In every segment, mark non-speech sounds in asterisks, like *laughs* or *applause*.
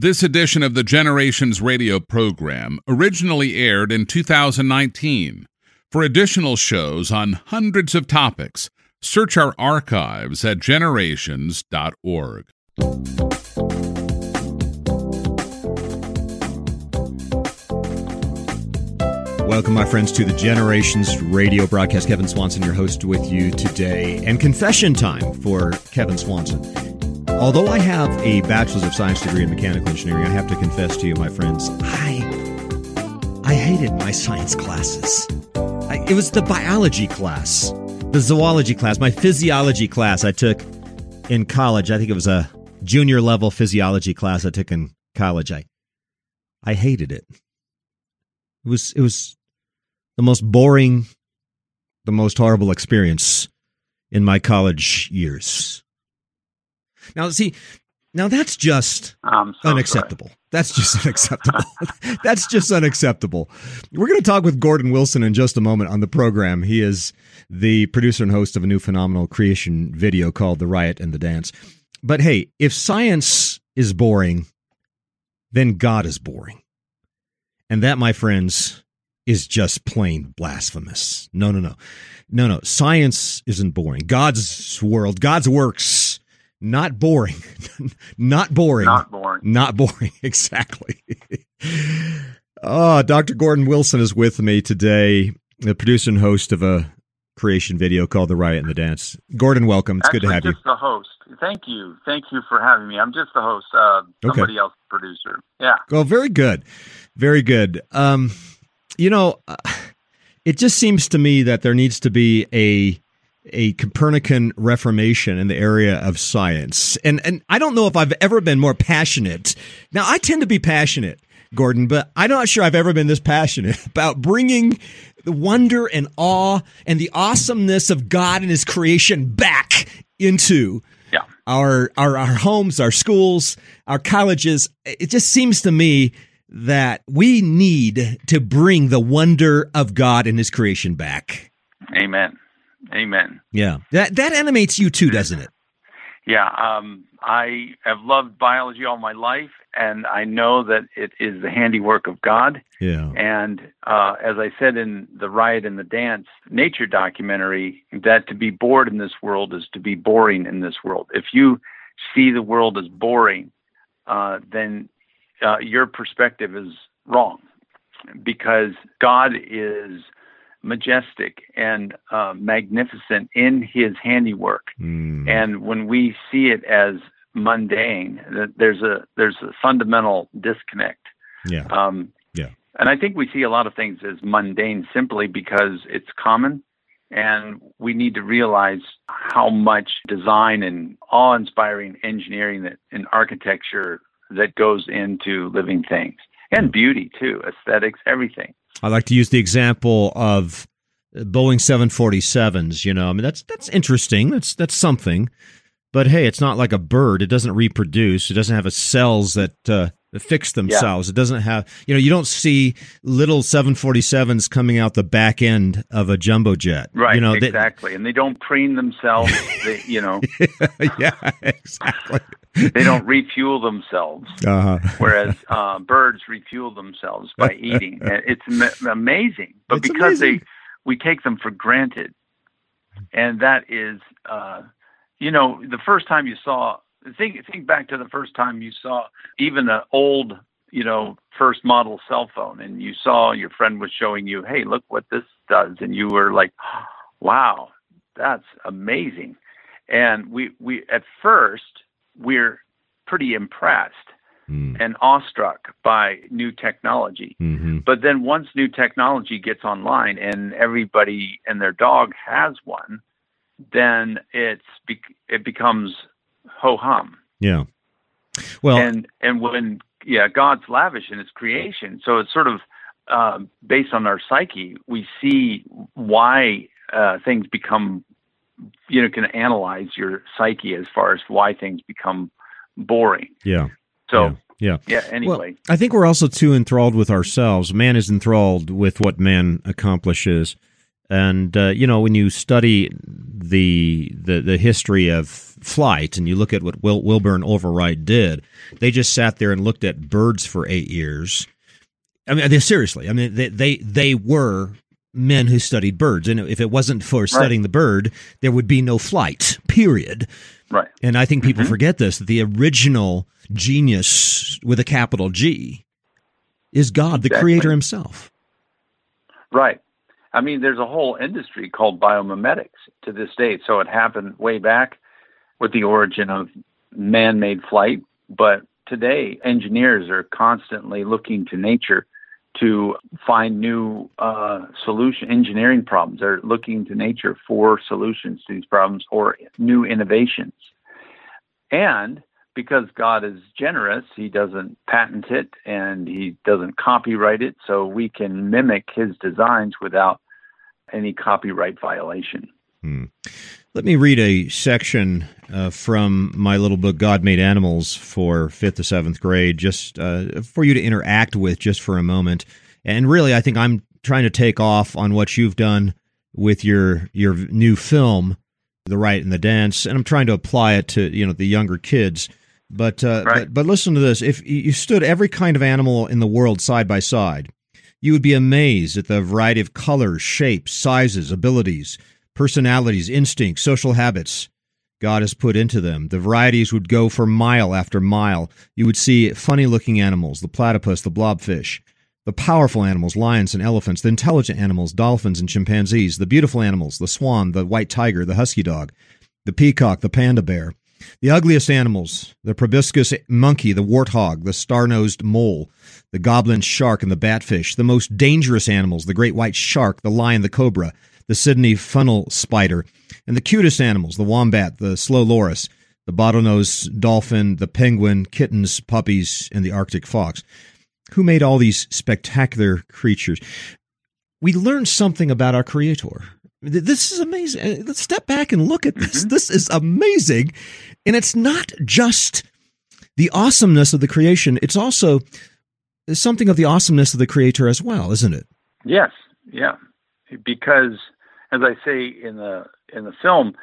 This edition of the Generations radio program originally aired in 2019. For additional shows on hundreds of topics, search our archives at generations.org. Welcome, my friends, to the Generations radio broadcast. Kevin Swanson, your host, with you today. And confession time for Kevin Swanson. Although I have a bachelor's of science degree in mechanical engineering, I have to confess to you, my friends, I I hated my science classes. I, it was the biology class, the zoology class, my physiology class I took in college. I think it was a junior level physiology class I took in college. I I hated it. It was it was the most boring, the most horrible experience in my college years. Now, see, now that's just so unacceptable. Sorry. That's just *laughs* unacceptable. *laughs* that's just unacceptable. We're going to talk with Gordon Wilson in just a moment on the program. He is the producer and host of a new phenomenal creation video called The Riot and the Dance. But hey, if science is boring, then God is boring. And that, my friends, is just plain blasphemous. No, no, no. No, no. Science isn't boring. God's world, God's works *laughs* not boring. not boring. Not boring. Not *laughs* boring. Exactly. oh, Dr. Gordon Wilson is with me today, the producer and host of a creation video called The Riot and the Dance. Gordon, welcome. It's Actually, good to have just you. the host. Thank you. Thank you for having me. I'm just the host. Uh, somebody okay. else producer. Yeah. Well, very good. Very good. Um, you know, uh, it just seems to me that there needs to be a a Copernican reformation in the area of science. And and I don't know if I've ever been more passionate. Now I tend to be passionate, Gordon, but I'm not sure I've ever been this passionate *laughs* about bringing the wonder and awe and the awesomeness of God and his creation back into yeah. our our our homes, our schools, our colleges. It just seems to me that we need to bring the wonder of God and his creation back. Amen. Amen. Yeah, that that animates you too, doesn't it? Yeah, um, I have loved biology all my life, and I know that it is the handiwork of God. Yeah. And uh, as I said in the Riot and the Dance nature documentary, that to be bored in this world is to be boring in this world. If you see the world as boring, uh, then uh, your perspective is wrong, because God is majestic and uh, magnificent in his handiwork. Mm. And when we see it as mundane, there's a there's a fundamental disconnect. Yeah. Um, yeah. And I think we see a lot of things as mundane simply because it's common, and we need to realize how much design and awe-inspiring engineering that and architecture that goes into living things and beauty too, aesthetics, everything. I like to use the example of Boeing 747s, you know. I mean that's that's interesting. That's that's something. But hey, it's not like a bird. It doesn't reproduce. It doesn't have a cells that uh, fix themselves. Yeah. It doesn't have, you know, you don't see little 747s coming out the back end of a jumbo jet. Right, you know, exactly. They, and they don't preen themselves. they, you know. *laughs* yeah, exactly. *laughs* they don't refuel themselves, uh-huh. whereas uh, birds refuel themselves by *laughs* eating. It's am- amazing, but It's because amazing. they we take them for granted, and that is, uh, you know, the first time you saw think think back to the first time you saw even an old, you know, first model cell phone, and you saw your friend was showing you, hey, look what this does, and you were like, wow, that's amazing. And we we at first we're pretty impressed Mm. and awestruck by new technology. Mhm. But then once new technology gets online and everybody and their dog has one, then it's it becomes ho hum. Yeah. Well, and and when yeah, God's lavish in His creation, so it's sort of uh, based on our psyche. We see why uh, things become. You know, can analyze your psyche as far as why things become boring. yeah. So Yeah. yeah. Anyway, Well, I think we're also too enthralled with ourselves. Man is enthralled with what man accomplishes. And uh, you know, when you study the, the the history of flight, and you look at what Wil- Wilbur and Orville Wright did, they just sat there and looked at birds for eight years. I mean, they, seriously. I mean, they, they they were men who studied birds, and if it wasn't for studying right. the bird, there would be no flight. Period. Right. And I think people mm-hmm. forget this: that the original genius with a capital G is God, the exactly. Creator Himself. Right. I mean, there's a whole industry called biomimetics to this day. So it happened way back with the origin of man made flight. But today, engineers are constantly looking to nature to find new uh, solution engineering problems. They're looking to nature for solutions to these problems or new innovations. And because God is generous, He doesn't patent it and He doesn't copyright it, so we can mimic His designs without any copyright violation. Hmm. Let me read a section uh, from my little book, God Made Animals, for fifth to seventh grade, just uh, for you to interact with just for a moment. And really, I think I'm trying to take off on what you've done with your your new film, The Riot and the Dance, and I'm trying to apply it to you know the younger kids. But, uh, right. but but listen to this: if you stood every kind of animal in the world side by side, you would be amazed at the variety of colors, shapes, sizes, abilities, personalities, instincts, social habits God has put into them. The varieties would go for mile after mile. You would see funny looking animals, the platypus, the blobfish, the powerful animals, lions and elephants, the intelligent animals, dolphins and chimpanzees, the beautiful animals, the swan, the white tiger, the husky dog, the peacock, the panda bear, the ugliest animals, the proboscis monkey, the warthog, the star-nosed mole, the goblin shark, and the batfish. The most dangerous animals, the great white shark, the lion, the cobra, the Sydney funnel spider. And the cutest animals, the wombat, the slow loris, the bottlenose dolphin, the penguin, kittens, puppies, and the arctic fox. Who made all these spectacular creatures? We learned something about our creator this is amazing. Uh, let's step back and look at this. Mm-hmm. This is amazing. And it's not just the awesomeness of the creation, it's also something of the awesomeness of the creator as well, isn't it? Yes. Yeah. Because as I say in the in the film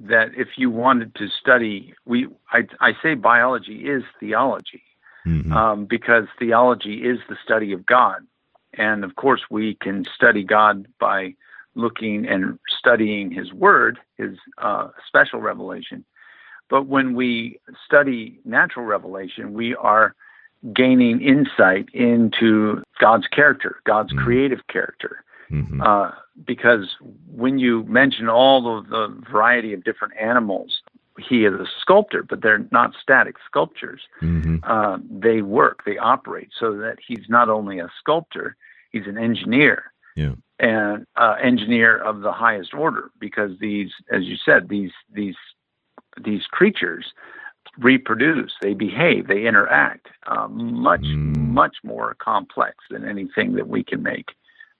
that if you wanted to study we I, I say biology is theology. Mm-hmm. Um, because theology is the study of God. And of course, we can study God by looking and studying His Word, His uh, special revelation. But when we study natural revelation, we are gaining insight into God's character, God's mm-hmm. creative character. Mm-hmm. Uh, because when you mention all of the variety of different animals, he is a sculptor, but they're not static sculptures. Mm-hmm. Uh, they work, they operate, so that he's not only a sculptor, he's an engineer. Yeah and uh, engineer of the highest order because these, as you said, these these these creatures reproduce, they behave, they interact, uh, much mm. much more complex than anything that we can make.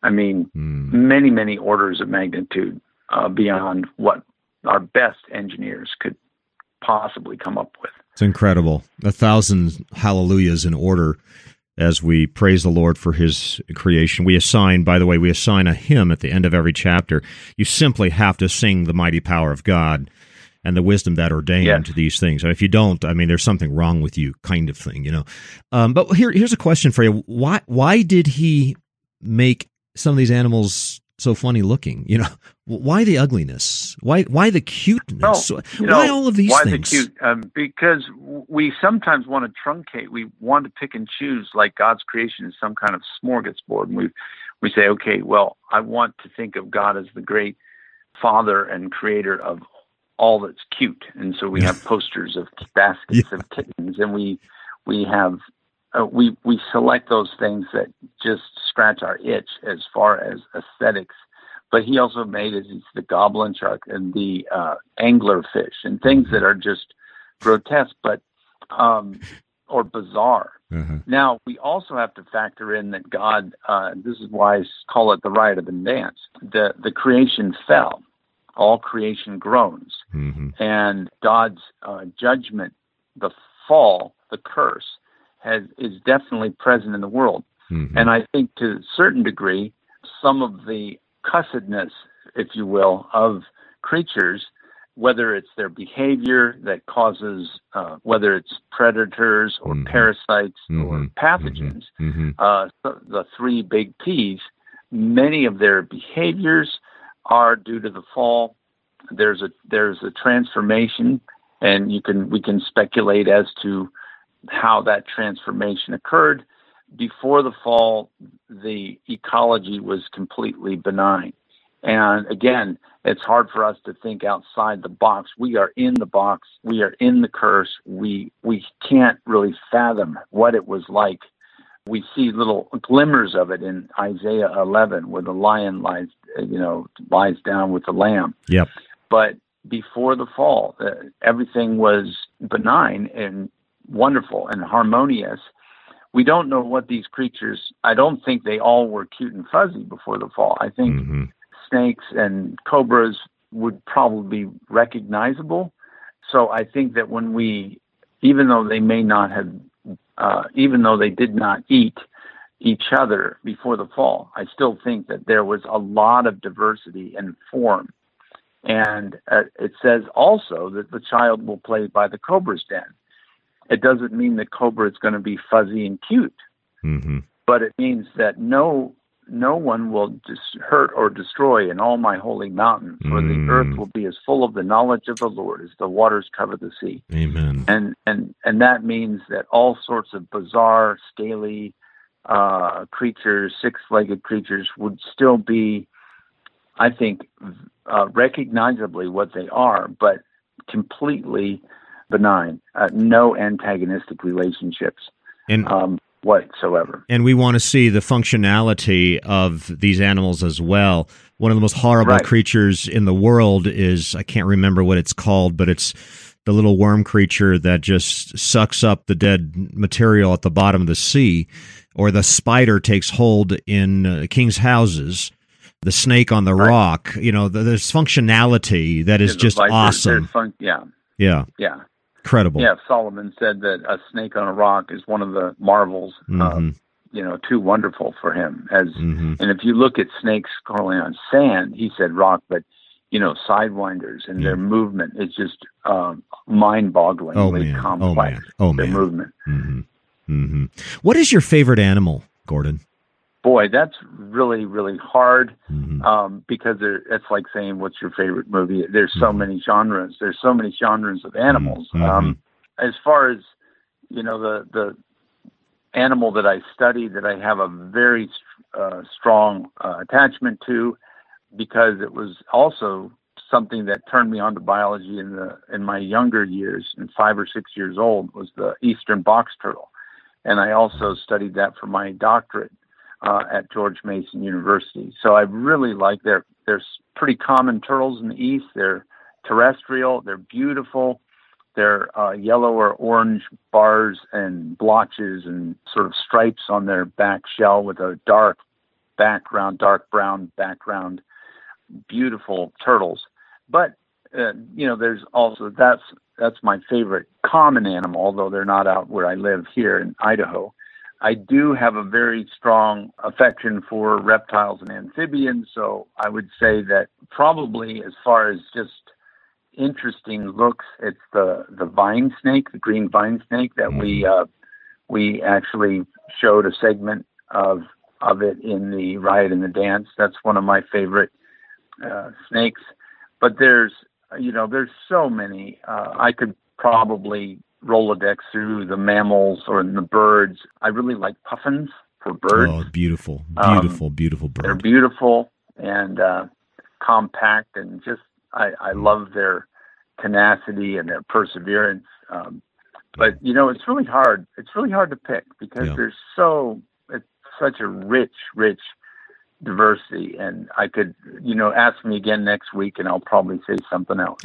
I mean, mm. many many orders of magnitude uh, beyond what our best engineers could possibly come up with. It's incredible. A thousand hallelujahs in order as we praise the Lord for his creation. We assign, by the way, we assign a hymn at the end of every chapter. You simply have to sing the mighty power of God and the wisdom that ordained yes. these things. And if you don't, I mean, there's something wrong with you, kind of thing, you know. Um, but here, here's a question for you: Why, why did he make some of these animals so funny looking? You know, why the ugliness? Why why the cuteness? Well, why all of these why things? the cute? Um, because we sometimes want to truncate. We want to pick and choose, like God's creation is some kind of smorgasbord, and we we say, okay, well, I want to think of God as the great Father and Creator of all that's cute, and so we have posters of baskets *laughs* yeah. of kittens, and we we have uh, we we select those things that just scratch our itch as far as aesthetics. But he also made it the goblin shark and the uh, angler fish and things that are just grotesque, but um, or bizarre. Mm-hmm. Now we also have to factor in that God. Uh, this is why I call it the riot of the dance. The the creation fell. All creation groans, mm-hmm. and God's uh, judgment, the fall, the curse, has is definitely present in the world. Mm-hmm. And I think to a certain degree, some of the cussedness if you will, of creatures, whether it's their behavior that causes, uh, whether it's predators or Mhm. parasites Mhm. or pathogens, hmm uh, the, the three big P's, many of their behaviors are due to the fall. There's a there's a transformation, and you can we can speculate as to how that transformation occurred. Before the fall, the ecology was completely benign, and again, it's hard for us to think outside the box. We are in the box. We are in the curse. We we can't really fathom what it was like we see little glimmers of it in Isaiah 11, where the lion lies, you know, lies down with the lamb. Yep. But before the fall, uh, everything was benign and wonderful and harmonious. We don't know what these creatures. I don't think they all were cute and fuzzy before the fall. I think hmm snakes and cobras would probably be recognizable. So I think that when we, even though they may not have, uh, even though they did not eat each other before the fall, I still think that there was a lot of diversity in form. And uh, it says also that the child will play by the cobra's den. It doesn't mean that cobra is going to be fuzzy and cute hmm but it means that no no one will dis- hurt or destroy in all my holy mountain, for Mm. the earth will be as full of the knowledge of the Lord as the waters cover the sea. Amen. And and and that means that all sorts of bizarre, scaly uh, creatures, six-legged creatures, would still be, I think, uh, recognizably what they are, but completely benign. Uh, no antagonistic relationships And um, whatsoever. and we want to see the functionality of these animals as well. One of the most horrible Right. creatures in the world is I can't remember what it's called, but it's the little worm creature that just sucks up the dead material at the bottom of the sea, or the spider takes hold in uh, king's houses. The snake on the Right. rock, you know, there's functionality that is Yeah, just awesome. Fun, yeah, Yeah, yeah, incredible. yeah. Solomon said that a snake on a rock is one of the marvels. Uh, Mhm. you know, too wonderful for him. As Mhm. and if you look at snakes crawling on sand, he said rock, but you know, sidewinders and their movement is just um, mind-bogglingly Oh man! complex. Oh man! Oh Their man! movement. hmm hmm What is your favorite animal, Gordon? Boy, that's really, really hard hmm um, because it's like saying, "What's your favorite movie?" There's so Mhm. many genres. There's so many genres of animals. Mhm. Um, as far as you know, the the animal that I study that I have a very uh, strong uh, attachment to, because it was also something that turned me on to biology in the in my younger years, in five or six years old, was the eastern box turtle, and I also studied that for my doctorate uh, at George Mason University. So I really like their there's pretty common turtles in the east. They're terrestrial. They're beautiful. They're uh, yellow or orange bars and blotches and sort of stripes on their back shell with a dark background, dark brown background. Beautiful turtles. But uh, you know, there's also that's that's my favorite common animal, although they're not out where I live here in Idaho. I do have a very strong affection for reptiles and amphibians, so I would say that probably as far as just interesting looks, it's the the vine snake, the green vine snake that we uh, we actually showed a segment of of it in the riot and the dance. That's one of my favorite uh, snakes. But there's you know there's so many. Uh, I could probably Rolodex through the mammals or the birds. I really like puffins for birds. Oh, beautiful, Um, beautiful, beautiful They're beautiful and uh, compact, and just I, I love their tenacity and their perseverance. Um, but you know, it's really hard. It's really hard to pick because Yeah. there's so it's such a rich, rich diversity. And I could, you know, ask me again next week, and I'll probably say something else.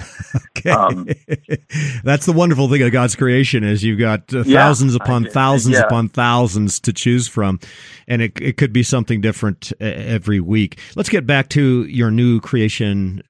Okay. um, *laughs* That's the wonderful thing of God's creation is you've got uh, thousands upon thousands yeah. upon thousands to choose from, and it it could be something different uh, every week. Let's get back to your new creation,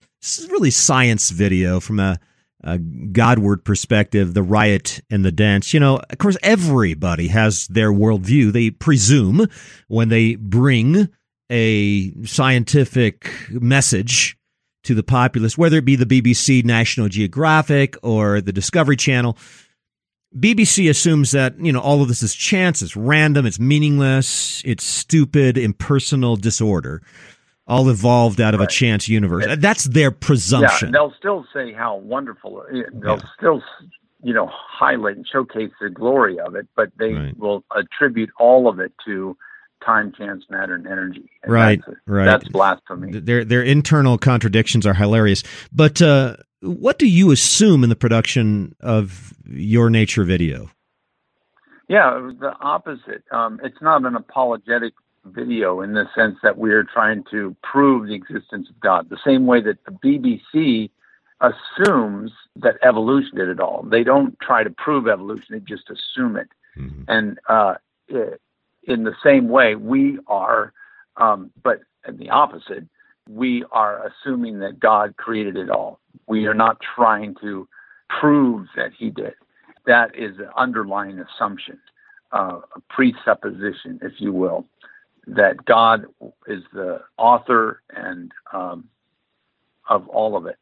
really science video from a, a Godward perspective, the riot and the dance. You know, of course, everybody has their worldview. They presume when they bring a scientific message to the populace, whether it be the BBC, National Geographic, or the Discovery Channel. BBC assumes that, you know, all of this is chance, it's random, it's meaningless, it's stupid, impersonal disorder, all evolved out of right. a chance universe. That's their presumption. Yeah, they'll still say how wonderful, uh, they'll yeah. still, you know, highlight and showcase the glory of it, but they right. will attribute all of it to time, chance, matter, and energy. And right, that's, right. That's blasphemy. Their their internal contradictions are hilarious. But uh, what do you assume in the production of your nature video? Yeah, it was the opposite. Um, it's not an apologetic video in the sense that we're trying to prove the existence of God. The same way that the BBC assumes that evolution did it all. They don't try to prove evolution; they just assume it. Mm-hmm. And uh, it, in the same way, we are, um, but in the opposite, we are assuming that God created it all. We are not trying to prove that He did. That is an underlying assumption, uh, a presupposition, if you will, that God is the author and um, of all of it,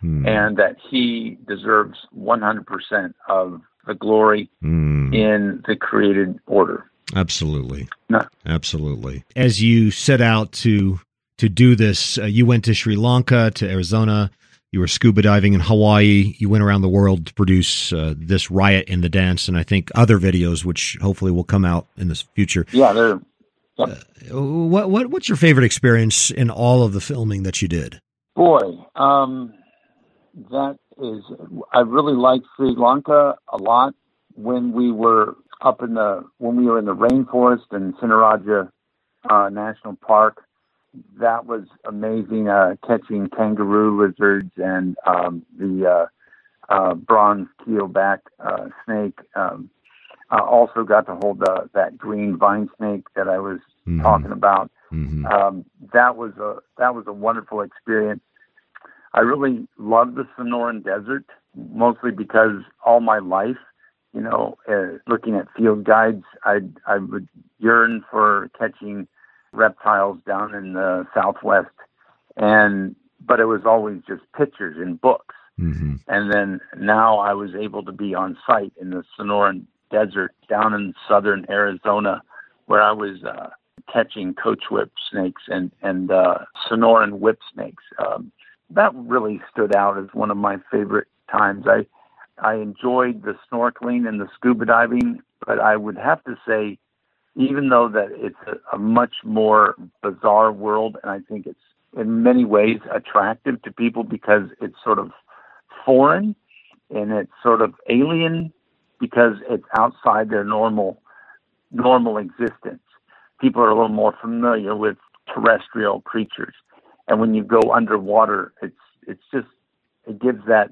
hmm. and that He deserves 100% of the glory hmm. in the created order. Absolutely. No. Absolutely. As you set out to to do this, uh, you went to Sri Lanka, to Arizona, you were scuba diving in Hawaii, you went around the world to produce uh, this riot in the dance and I think other videos which hopefully will come out in the future. Yeah, they're uh, what what what's your favorite experience in all of the filming that you did? Boy, um, that is I really liked Sri Lanka a lot when we were up in the when we were in the rainforest in Sinharaja uh, National Park. That was amazing. Uh, catching kangaroo lizards and um, the uh, uh, bronze keelback uh, snake. Um, I also got to hold the, that green vine snake that I was mm-hmm. talking about. Mm-hmm. Um, that was a that was a wonderful experience. I really love the Sonoran Desert, mostly because all my life you know, uh, looking at field guides, I I would yearn for catching reptiles down in the southwest, and but it was always just pictures in books. Mm-hmm. And then now I was able to be on site in the Sonoran Desert down in southern Arizona, where I was uh, catching coach whip snakes and and uh, Sonoran whip snakes. Um, that really stood out as one of my favorite times. I I enjoyed the snorkeling and the scuba diving, but I would have to say, even though that it's a, a much more bizarre world, and I think it's in many ways attractive to people because it's sort of foreign and it's sort of alien because it's outside their normal normal existence. People are a little more familiar with terrestrial creatures, and when you go underwater, it's it's just it gives that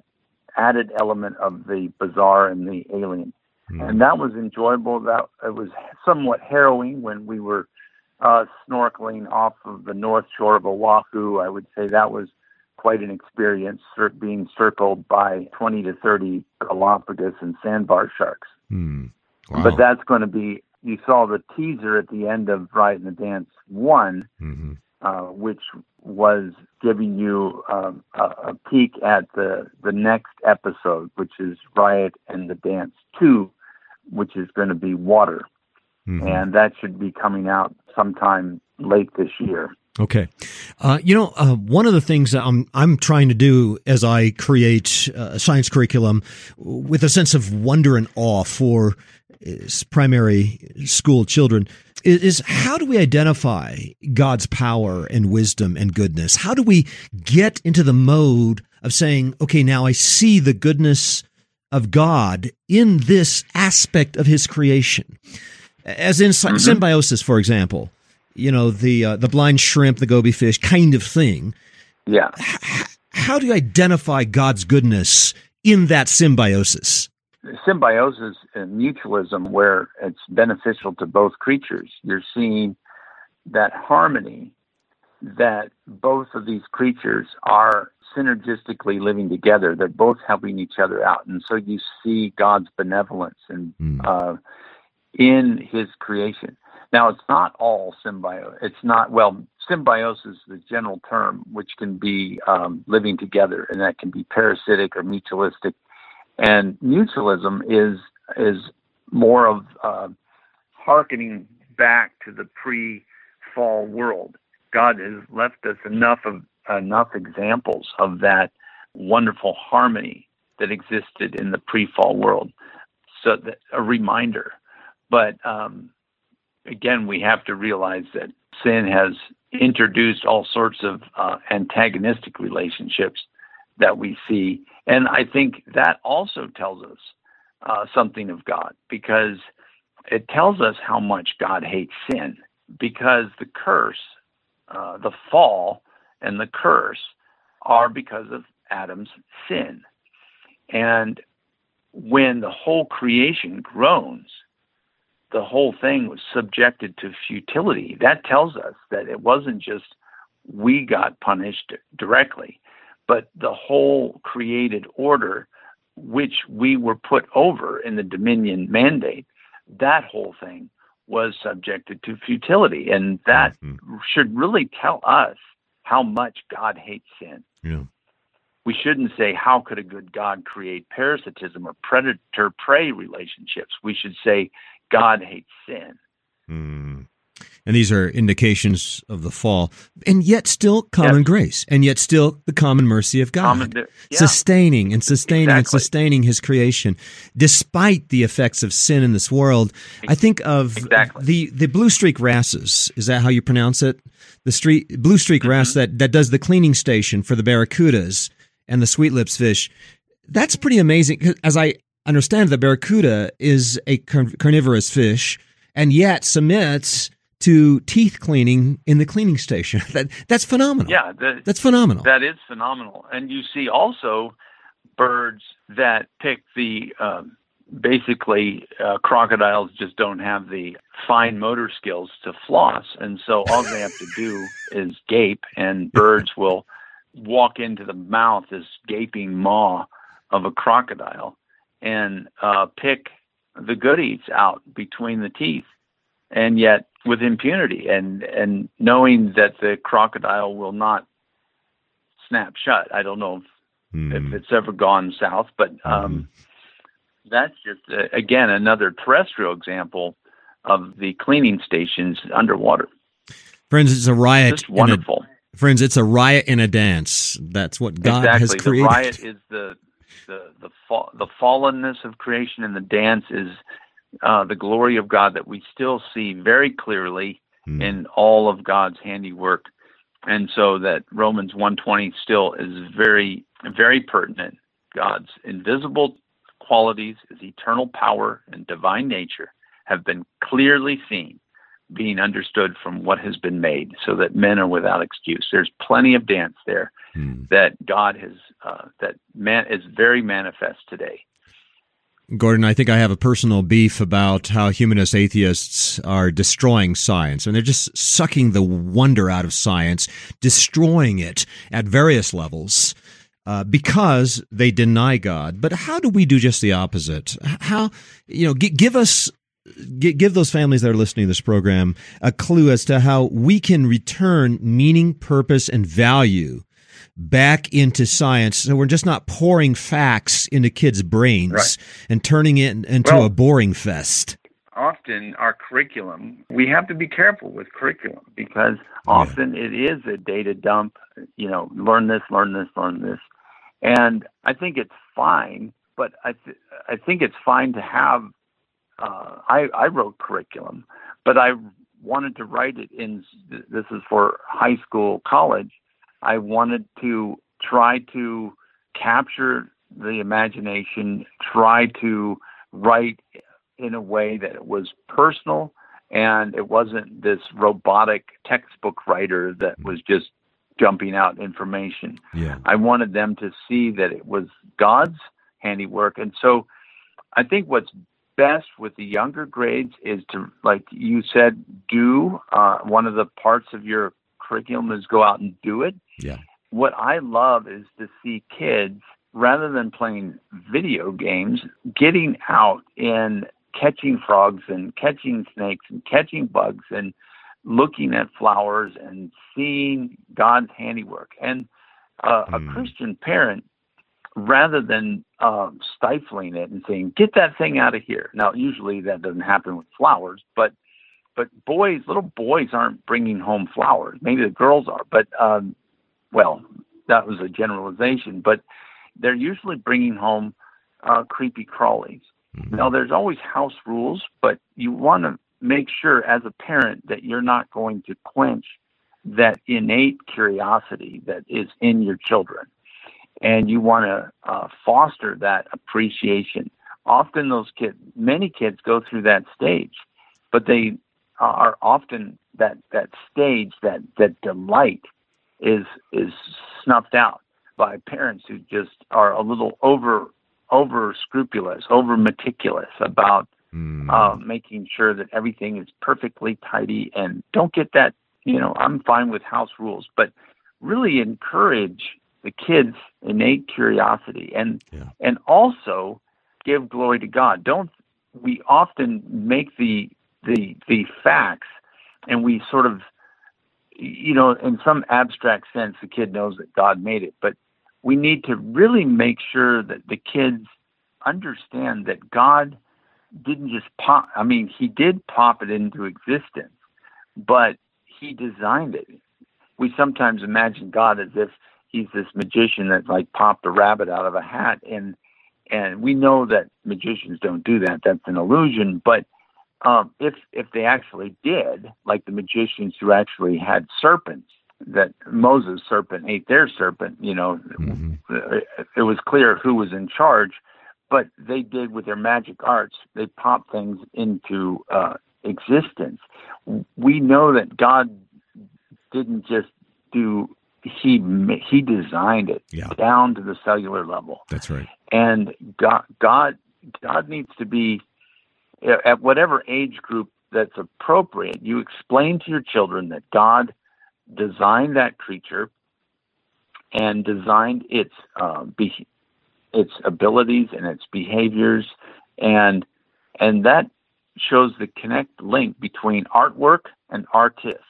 added element of the bizarre and the alien. Mm. And that was enjoyable. That it was somewhat harrowing when we were uh, snorkeling off of the north shore of Oahu. I would say that was quite an experience, being circled by 20 to 30 Galapagos and sandbar sharks. Mm. Wow. But that's going to be. You saw the teaser at the end of Riot and the Dance one, mm-hmm. Uh, which was giving you um, a, a, peek at the the next episode, which is Riot and the Dance Two, which is going to be Water, mm-hmm. and that should be coming out sometime late this year. Okay, uh, you know, uh, one of the things that I'm I'm trying to do as I create a science curriculum with a sense of wonder and awe for uh, primary school children is how do we identify God's power and wisdom and goodness? How do we get into the mode of saying, okay, now I see the goodness of God in this aspect of his creation? As in mm-hmm. symbiosis, for example, you know, the, uh, the blind shrimp, the goby fish kind of thing. Yeah. H- how do you identify God's goodness in that symbiosis? Symbiosis and mutualism where it's beneficial to both creatures. You're seeing that harmony that both of these creatures are synergistically living together. They're both helping each other out, and so you see God's benevolence and mm. uh, in His creation. Now, it's not all symbiosis. It's not, well, symbiosis is the general term, which can be um, living together, and that can be parasitic or mutualistic. And mutualism is is more of uh, hearkening back to the pre-fall world. God has left us enough of enough examples of that wonderful harmony that existed in the pre-fall world. So that a reminder. But um, again, we have to realize that sin has introduced all sorts of uh, antagonistic relationships that we see. And I think that also tells us uh, something of God because it tells us how much God hates sin because the curse, uh, the fall, and the curse are because of Adam's sin. And when the whole creation groans, the whole thing was subjected to futility. That tells us that it wasn't just we got punished directly, but the whole created order, which we were put over in the dominion mandate, that whole thing was subjected to futility. And that mm-hmm. should really tell us how much God hates sin. Yeah. We shouldn't say, How could a good God create parasitism or predator prey relationships? We should say, God hates sin. Mm. And these are indications of the fall, and yet still common yes. grace, and yet still the common mercy of God, common, yeah. sustaining and sustaining exactly. and sustaining His creation, despite the effects of sin in this world. I think of exactly. the the blue streak wrasses. Is that how you pronounce it? The street blue streak mm-hmm. wrasse that that does the cleaning station for the barracudas and the sweet lips fish. That's pretty amazing. As I understand the barracuda is a carnivorous fish and yet submits to teeth cleaning in the cleaning station. *laughs* That that's phenomenal. Yeah, the, that's phenomenal. That is phenomenal. And you see also birds that pick the um, basically uh, crocodiles just don't have the fine motor skills to floss, and so all they have to *laughs* do is gape, and birds will walk into the mouth, this gaping maw of a crocodile, and uh, pick the goodies out between the teeth, and yet with impunity, and and knowing that the crocodile will not snap shut. I don't know if, mm. if it's ever gone south, but um, mm. that's just uh, again another terrestrial example of the cleaning stations underwater. Friends, it's a riot. Just wonderful. A, friends, it's a riot in a dance. That's what God exactly. has created. The riot is the the the fa- the fallenness of creation and the dance is uh, the glory of God that we still see very clearly mm. in all of God's handiwork, and so that Romans 1:20 still is very very pertinent. God's invisible qualities, His eternal power and divine nature, have been clearly seen, being understood from what has been made, so that men are without excuse. There's plenty of dance there mm. that God has uh, that man is very manifest today. Gordon, I think I have a personal beef about how humanist atheists are destroying science, and they're just sucking the wonder out of science, destroying it at various levels. Uh, because they deny God. But how do we do just the opposite? How, you know, g- give us give those families that are listening to this program a clue as to how we can return meaning, purpose, and value back into science. So we're just not pouring facts into kids' brains right. and turning it into well, a boring fest. Often, our curriculum, we have to be careful with curriculum because often yeah. it is a data dump. You know, learn this, learn this, learn this. And I think it's fine, but I, th- I think it's fine to have. Uh, I, I wrote curriculum, but I wanted to write it in. This is for high school, college I wanted to try to capture the imagination, try to write in a way that it was personal and it wasn't this robotic textbook writer that was just jumping out information. Yeah. I wanted them to see that it was God's handiwork. And so I think what's best with the younger grades is to, like you said, do uh, one of the parts of your curriculum is go out and do it. Yeah. What I love is to see kids rather than playing video games, getting out and catching frogs and catching snakes and catching bugs and looking at flowers and seeing God's handiwork. And uh, mm. a hmm. Christian parent, rather than uh, stifling it and saying, "Get that thing out of here," now usually that doesn't happen with flowers, but but boys, little boys aren't bringing home flowers. Maybe the girls are, but um, well, that was a generalization. But they're usually bringing home uh, creepy crawlies. Mm-hmm. Now, there's always house rules, but you want to make sure as a parent that you're not going to quench that innate curiosity that is in your children. And you want to uh, foster that appreciation. Often, those kids, many kids go through that stage, but they are often that that stage, that that delight, is is snuffed out by parents who just are a little over over scrupulous, over meticulous about mm. uh, making sure that everything is perfectly tidy and don't get that. You know, I'm fine with house rules, but really encourage the kids' innate curiosity and yeah. and also give glory to God. Don't we often make the the the facts and we sort of you know in some abstract sense the kid knows that God made it, but we need to really make sure that the kids understand that God didn't just pop, I mean, He did pop it into existence, but He designed it. We sometimes imagine God as if He's this magician that like popped a rabbit out of a hat and and we know that magicians don't do that that's an illusion but um, if if they actually did like the magicians who actually had serpents that Moses' serpent ate their serpent, you know, mm-hmm. it was clear who was in charge. But they did with their magic arts, they popped things into uh, existence. We know that God didn't just do he he designed it yeah. down to the cellular level. That's right. And God God God needs to be at whatever age group that's appropriate. You explain to your children that God designed that creature and designed its uh, be- its abilities and its behaviors and and that shows the connect link between artwork and artist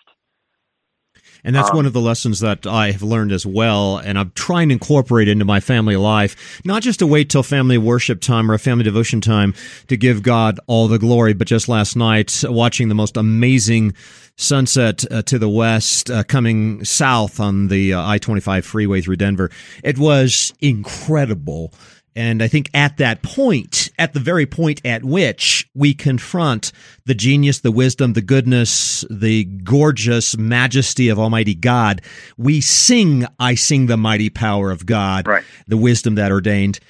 and that's um, one of the lessons that I have learned as well. And I'm trying to incorporate into my family life, not just to wait till family worship time or a family devotion time to give God all the glory, but just last night, watching the most amazing sunset uh, to the west uh, coming south on the uh, I 25 freeway through Denver. It was incredible and I think at that point, at the very point at which we confront the genius, the wisdom, the goodness, the gorgeous majesty of Almighty God, we sing, I sing the mighty power of God, right. the wisdom that ordained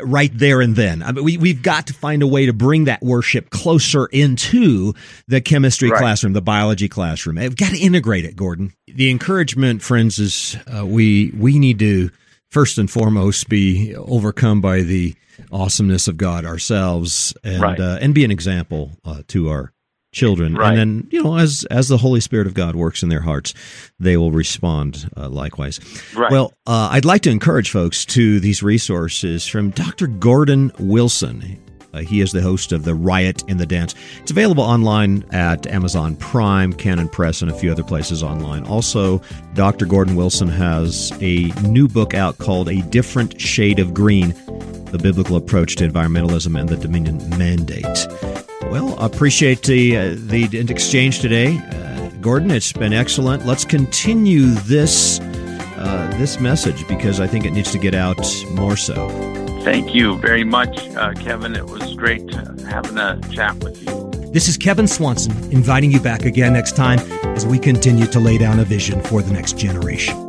right there and then. I mean, we, we've got to find a way to bring that worship closer into the chemistry right. classroom, the biology classroom. We've got to integrate it, Gordon. The encouragement, friends, is uh, we, we need to first and foremost be overcome by the awesomeness of God ourselves and right. uh, and be an example uh, to our children right. and then you know as as the holy spirit of god works in their hearts they will respond uh, likewise right. well uh, i'd like to encourage folks to these resources from dr gordon wilson uh, he is the host of The Riot in the Dance. It's available online at Amazon Prime, Canon Press, and a few other places online. Also, Dr. Gordon Wilson has a new book out called A Different Shade of Green The Biblical Approach to Environmentalism and the Dominion Mandate. Well, I appreciate the, uh, the exchange today. Uh, Gordon, it's been excellent. Let's continue this. Uh, this message because I think it needs to get out more so. Thank you very much, uh, Kevin. It was great having a chat with you. This is Kevin Swanson inviting you back again next time as we continue to lay down a vision for the next generation.